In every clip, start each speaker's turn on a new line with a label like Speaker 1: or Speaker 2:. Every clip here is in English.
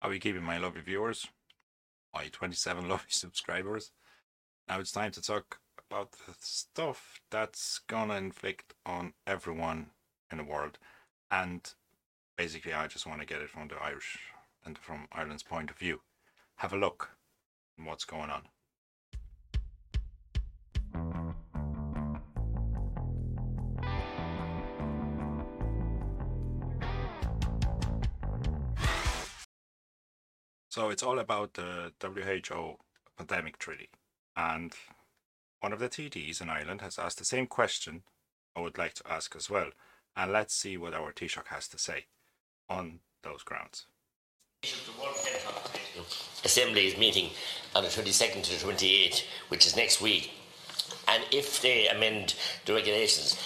Speaker 1: How are you keeping my lovely viewers? My 27 lovely subscribers. Now it's time to talk about the stuff that's gonna inflict on everyone in the world. And basically, I just want to get it from the Irish and from Ireland's point of view. Have a look at what's going on. So it's all about the WHO pandemic treaty. And one of the TDs in Ireland has asked the same question I would like to ask as well. And let's see what our Taoiseach has to say on those grounds.
Speaker 2: Assembly is meeting on the 22nd to the 28th, which is next week. And if they amend the regulations,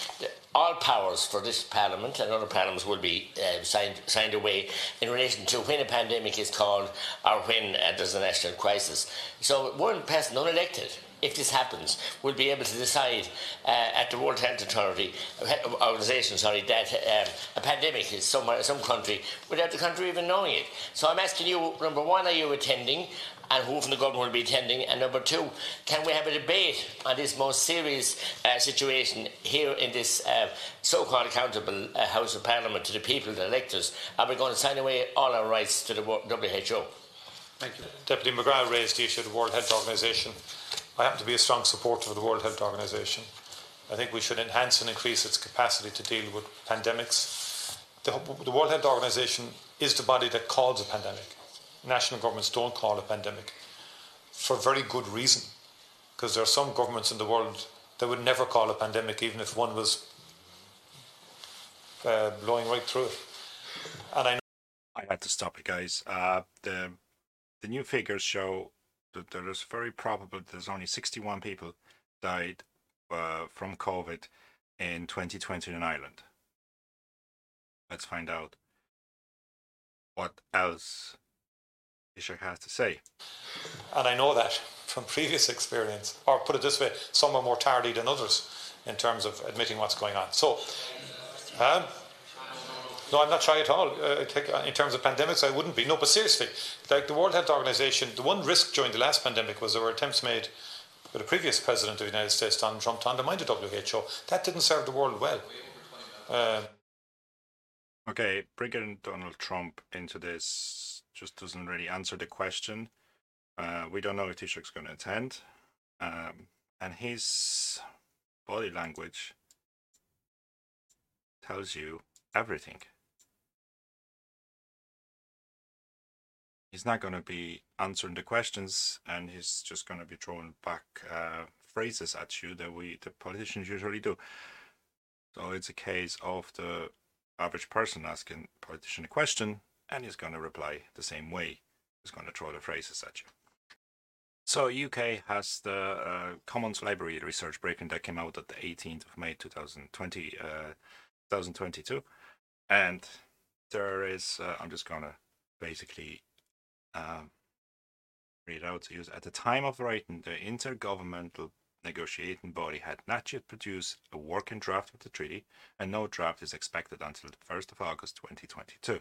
Speaker 2: all powers for this Parliament and other parliaments will be uh, signed, signed away in relation to when a pandemic is called or when uh, there's a national crisis. So one person unelected if this happens, will be able to decide uh, at the World Health Authority uh, organization, sorry, that um, a pandemic is somewhere, some country without the country even knowing it. So I'm asking you, number one, are you attending? And who from the government will be attending? And number two, can we have a debate on this most serious uh, situation here in this uh, so-called accountable uh, House of Parliament to the people, the electors? Are we going to sign away all our rights to the WHO?
Speaker 3: Thank you. Deputy McGrath raised the issue of the World Health Organization. I happen to be a strong supporter of the World Health Organization. I think we should enhance and increase its capacity to deal with pandemics. The, the World Health Organization is the body that calls a pandemic. National governments don't call a pandemic for very good reason, because there are some governments in the world that would never call a pandemic, even if one was uh, blowing right through it. And I know
Speaker 1: I had to stop it, guys. Uh, the the new figures show that there is very probable there's only 61 people died uh, from COVID in 2020 in Ireland. Let's find out what else Taoiseach has to say.
Speaker 3: And I know that from previous experience, or put it this way, some are more tardy than others in terms of admitting what's going on. So, um, no, I'm not shy at all. Uh, uh, in terms of pandemics, I wouldn't be. No, but seriously, like the World Health Organization, the one risk during the last pandemic was there were attempts made with the previous president of the United States, Donald Trump, to undermine the WHO. That didn't serve the world well. Um,
Speaker 1: Okay, bringing Donald Trump into this just doesn't really answer the question. Uh, we don't know if Taoiseach's going to attend. Um, and his body language tells you everything. He's not going to be answering the questions and he's just going to be throwing back uh, phrases at you that we, the politicians, usually do. So it's a case of the average person asking a politician a question and he's going to reply the same way. He's going to throw the phrases at you. So UK has the uh, Commons Library research briefing that came out at the 18th of May 2020, uh, 2022, and there is. Uh, I'm just gonna basically um, read out to you. At the time of writing, the intergovernmental negotiating body had not yet produced a working draft of the treaty, and no draft is expected until the 1st of August 2022.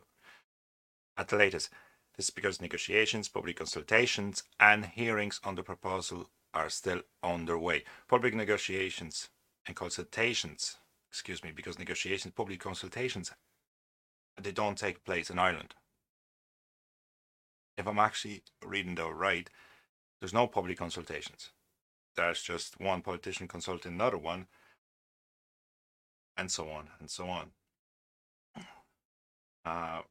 Speaker 1: At the latest, this is because negotiations, public consultations, and hearings on the proposal are still underway. Public negotiations and consultations, excuse me, because negotiations, public consultations, they don't take place in Ireland. If I'm actually reading the right, there's no public consultations there's just one politician consulting another one, and so on and so on. Uh,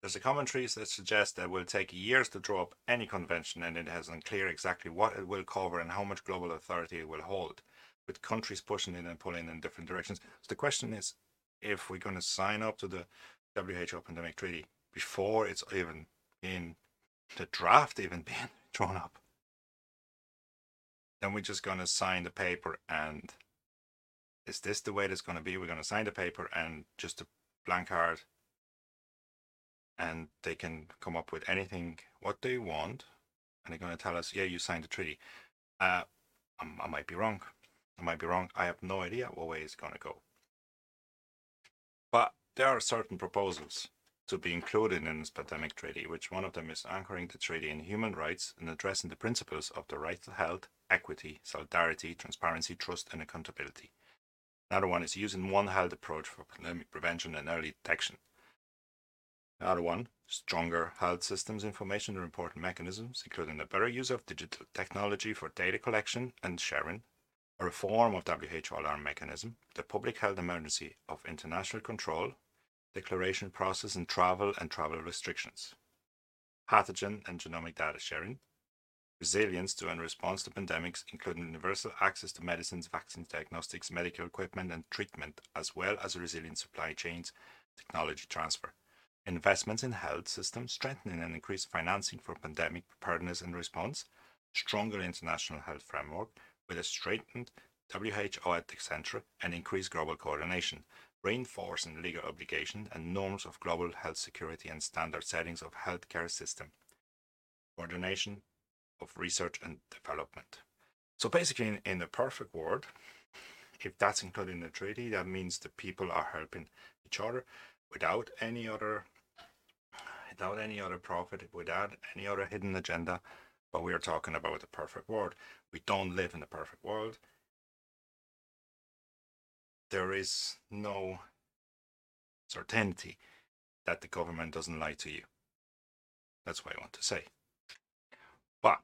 Speaker 1: there's a commentary that suggests that it will take years to draw up any convention and it has unclear exactly what it will cover and how much global authority it will hold, with countries pushing in and pulling in different directions. So the question is if we're going to sign up to the WHO pandemic treaty before it's even in the draft even being drawn up then we're just going to sign the paper and is this the way it's going to be we're going to sign the paper and just a blank card and they can come up with anything what they want and they're going to tell us yeah you signed the treaty uh, I might be wrong I might be wrong I have no idea what way it's going to go but there are certain proposals to be included in this pandemic treaty, which one of them is anchoring the treaty in human rights and addressing the principles of the right to health, equity, solidarity, transparency, trust, and accountability. Another one is using one health approach for pandemic prevention and early detection. Another one, stronger health systems information and reporting mechanisms, including a better use of digital technology for data collection and sharing, a reform of WHO alarm mechanism, the public health emergency of international control, declaration process and travel and travel restrictions, pathogen and genomic data sharing, resilience to and response to pandemics, including universal access to medicines, vaccines, diagnostics, medical equipment, and treatment, as well as resilient supply chains, technology transfer, investments in health systems, strengthening and increased financing for pandemic preparedness and response, stronger international health framework with a strengthened WHO the center and increased global coordination, reinforcing legal obligations and norms of global health security and standard settings of healthcare system, coordination of research and development. So basically, in, in a perfect world, if that's included in the treaty, that means the people are helping each other without any other without any other profit, without any other hidden agenda. But we are talking about the perfect world. We don't live in the perfect world. There is no certainty that the government doesn't lie to you. That's what I want to say. But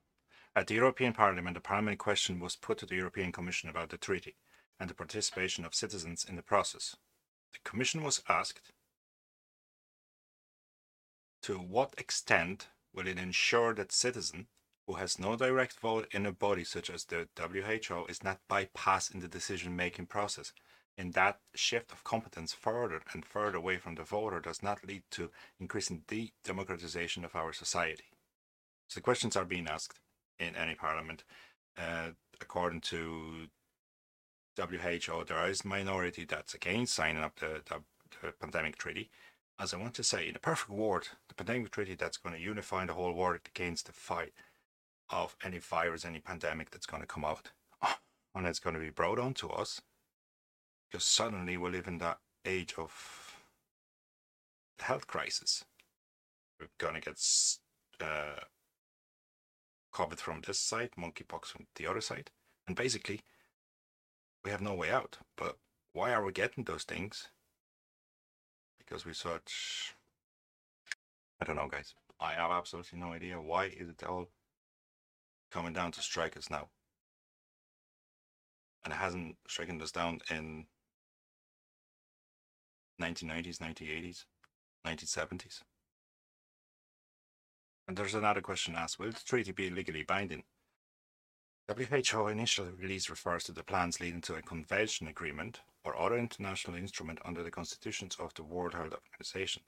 Speaker 1: at the European Parliament, the Parliament question was put to the European Commission about the treaty and the participation of citizens in the process. The Commission was asked to what extent will it ensure that citizen who has no direct vote in a body such as the WHO is not bypassed in the decision making process and that shift of competence further and further away from the voter does not lead to increasing the democratization of our society. So the questions are being asked in any parliament. Uh, according to WHO, there is a minority that's against signing up the, the, the pandemic treaty. As I want to say, in a perfect world, the pandemic treaty that's going to unify the whole world against the fight of any virus, any pandemic that's going to come out. And it's going to be brought on to us because suddenly we live in that age of health crisis. We're going to get uh, COVID from this side, monkeypox from the other side. And basically, we have no way out. But why are we getting those things? Because we such. I don't know, guys. I have absolutely no idea. Why is it all coming down to strike us now? And it hasn't stricken us down in 1990s, 1980s, 1970s. And there's another question asked Will the treaty be legally binding? WHO initial release refers to the plans leading to a convention agreement or other international instrument under the constitutions of the World Health Organization.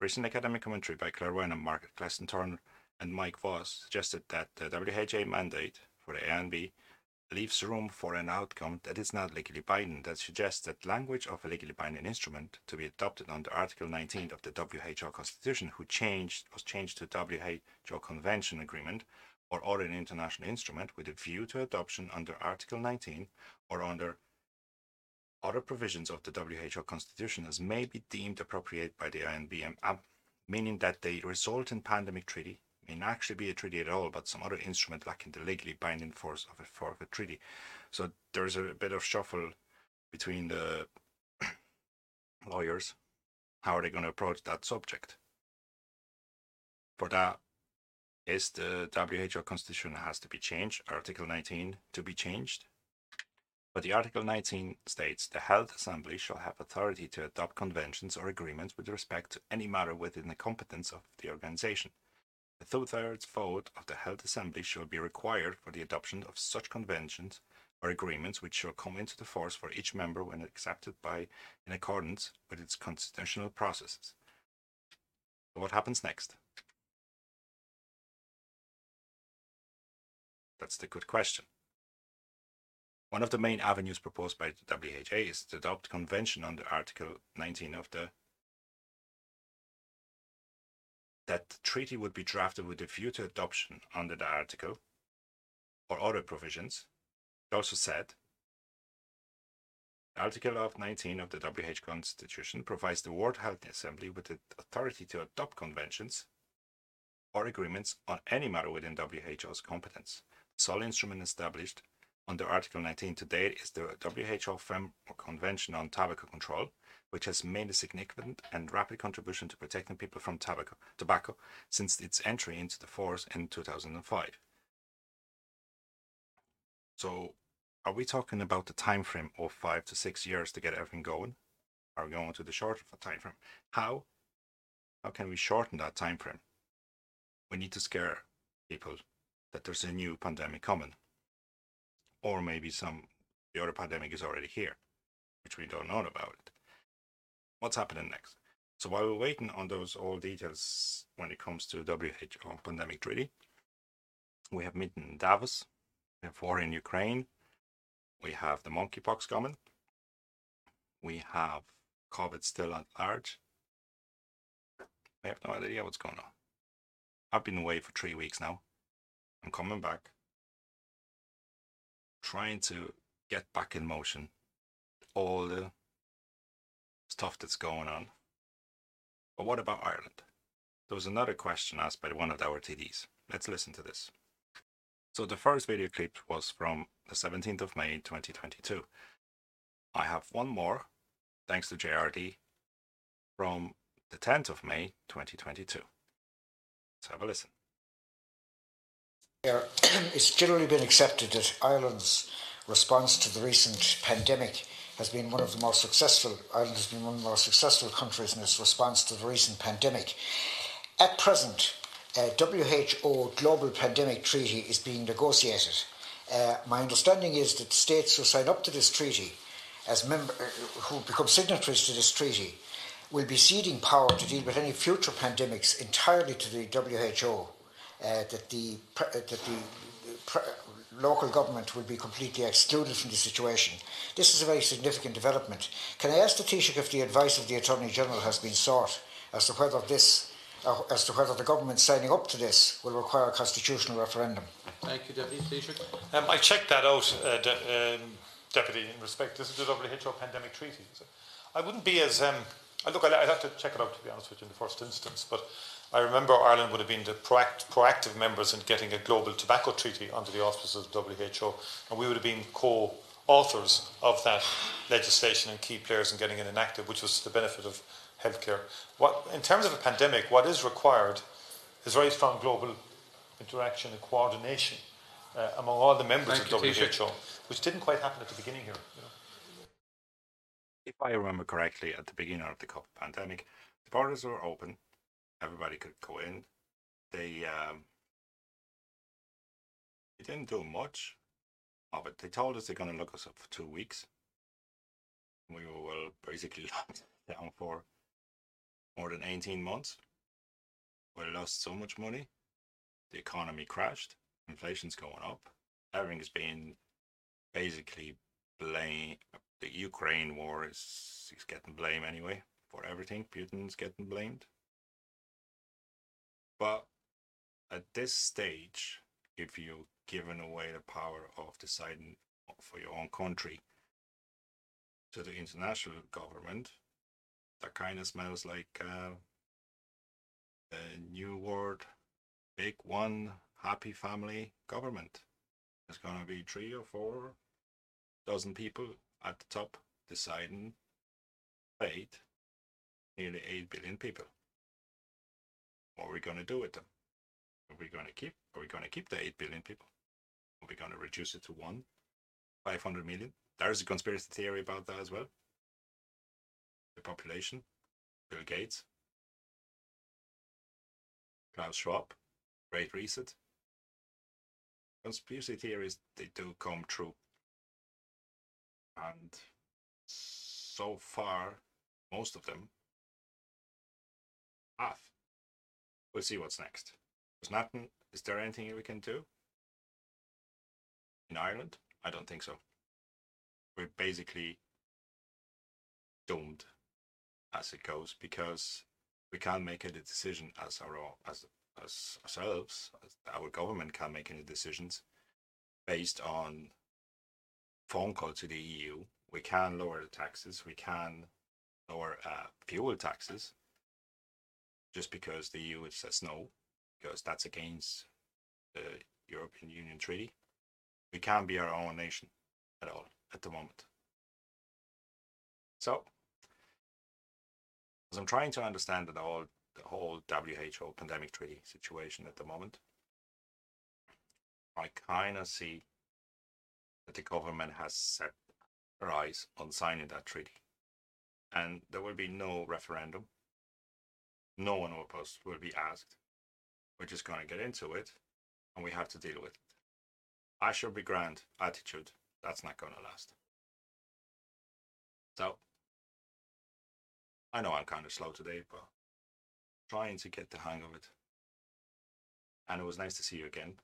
Speaker 1: Recent academic commentary by Clare Wenham, Eccleston-Turner, and Mike Voss suggested that the WHO mandate for the ANB leaves room for an outcome that is not legally binding, that suggests that language of a legally binding instrument to be adopted under Article 19 of the WHO Constitution, who changed was changed to WHO Convention Agreement or other international instrument with a view to adoption under Article 19 or under other provisions of the WHO Constitution as may be deemed appropriate by the INBM, uh, meaning that the resultant pandemic treaty may not actually be a treaty at all, but some other instrument lacking the legally binding force of a treaty. So there's a bit of shuffle between the lawyers. How are they going to approach that subject? For that, is the WHO constitution has to be changed, Article 19 to be changed. But the Article 19 states the Health Assembly shall have authority to adopt conventions or agreements with respect to any matter within the competence of the organization. A two-thirds vote of the Health Assembly shall be required for the adoption of such conventions or agreements which shall come into the force for each member when accepted by in accordance with its constitutional processes. What happens next? That's the good question. One of the main avenues proposed by the WHA is to adopt convention under Article 19 of the that the treaty would be drafted with a view to adoption under the article or other provisions. It also said Article of 19 of the WHO Constitution provides the World Health Assembly with the authority to adopt conventions or agreements on any matter within WHO's competence. The sole instrument established under Article 19 to date is the WHO Framework Convention on Tobacco Control, which has made a significant and rapid contribution to protecting people from tobacco, tobacco since its entry into the force in 2005. So, are we talking about the time frame of five to six years to get everything going? Are we going to the shorter time frame? How? How can we shorten that time frame? We need to scare people that there's a new pandemic coming, or maybe some the other pandemic is already here, which we don't know about. What's happening next? So while we're waiting on those all details when it comes to WHO pandemic treaty, we have meeting in Davos, we have war in Ukraine, we have the monkeypox coming, we have COVID still at large. I have no idea what's going on. I've been away for three weeks now. I'm coming back, trying to get back in motion all the stuff that's going on. But what about Ireland? There was another question asked by one of our TDs. Let's listen to this. So the first video clip was from the 17th of May 2022. I have one more, thanks to JRD, from the 10th of May 2022. Let's have a listen.
Speaker 4: It's generally been accepted that Ireland's response to the recent pandemic has been one of the most successful. Ireland has been one of the most successful countries in its response to the recent pandemic. At present, uh, WHO Global Pandemic Treaty is being negotiated. Uh, my understanding is that states who sign up to this treaty, as member, uh, who become signatories to this treaty, will be ceding power to deal with any future pandemics entirely to the WHO. Uh, that the uh, that the local government will be completely excluded from the situation. This is a very significant development. Can I ask the Taoiseach if the advice of the Attorney General has been sought as to whether this, uh, as to whether the government signing up to this will require a constitutional referendum?
Speaker 5: Thank you, Deputy Taoiseach.
Speaker 3: Um, I checked that out, uh, de- um, Deputy, in respect. This is the WHO pandemic treaty. I wouldn't be as. Um, look, I'd have to check it out, to be honest with you, in the first instance, but I remember Ireland would have been the proact- proactive members in getting a global tobacco treaty under the auspices of WHO, and we would have been co authors of that legislation and key players in getting it enacted, which was to the benefit of healthcare. What, in terms of a pandemic, what is required is very strong global interaction and coordination uh, among all the members
Speaker 5: Thank
Speaker 3: of WHO, which didn't quite happen at the beginning here. You know.
Speaker 1: If I remember correctly, at the beginning of the COVID pandemic, the borders were open. Everybody could go in. They um, they didn't do much of it. They told us they're going to look us up for two weeks. We were well basically locked down for more than 18 months. We lost so much money. The economy crashed. Inflation's going up. Everything's being basically blame. The Ukraine war is, is getting blame anyway for everything. Putin's getting blamed. But at this stage, if you're giving away the power of deciding for your own country to the international government, that kind of smells like uh, a new world, big one, happy family government. There's going to be three or four dozen people at the top deciding fate, nearly 8 billion people. What are we going to do with them? Are we going to keep? Are we going to keep the 8 billion people? Are we going to reduce it to one? 500 million? There's a conspiracy theory about that as well. The population, Bill Gates, Klaus Schwab, Great Reset. Conspiracy theories, they do come true. And so far, most of them have. We'll see what's next. There's nothing. Is there anything we can do in Ireland? I don't think so. We're basically doomed as it goes because we can't make any decision as our as as ourselves. As our government can't make any decisions based on phone call to the EU We can lower the taxes. We can lower uh, fuel taxes. Just because the EU says no, because that's against the European Union Treaty. We can't be our own nation at all at the moment. So, as I'm trying to understand the whole WHO pandemic treaty situation at the moment, I kind of see the government has set eyes on signing that treaty, and there will be no referendum. No one will post will be asked. We're just going to get into it, and we have to deal with it. I shall be grand attitude. That's not going to last. So, I know I'm kind of slow today, but trying to get the hang of it. And it was nice to see you again.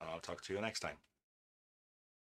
Speaker 1: And I'll talk to you next time.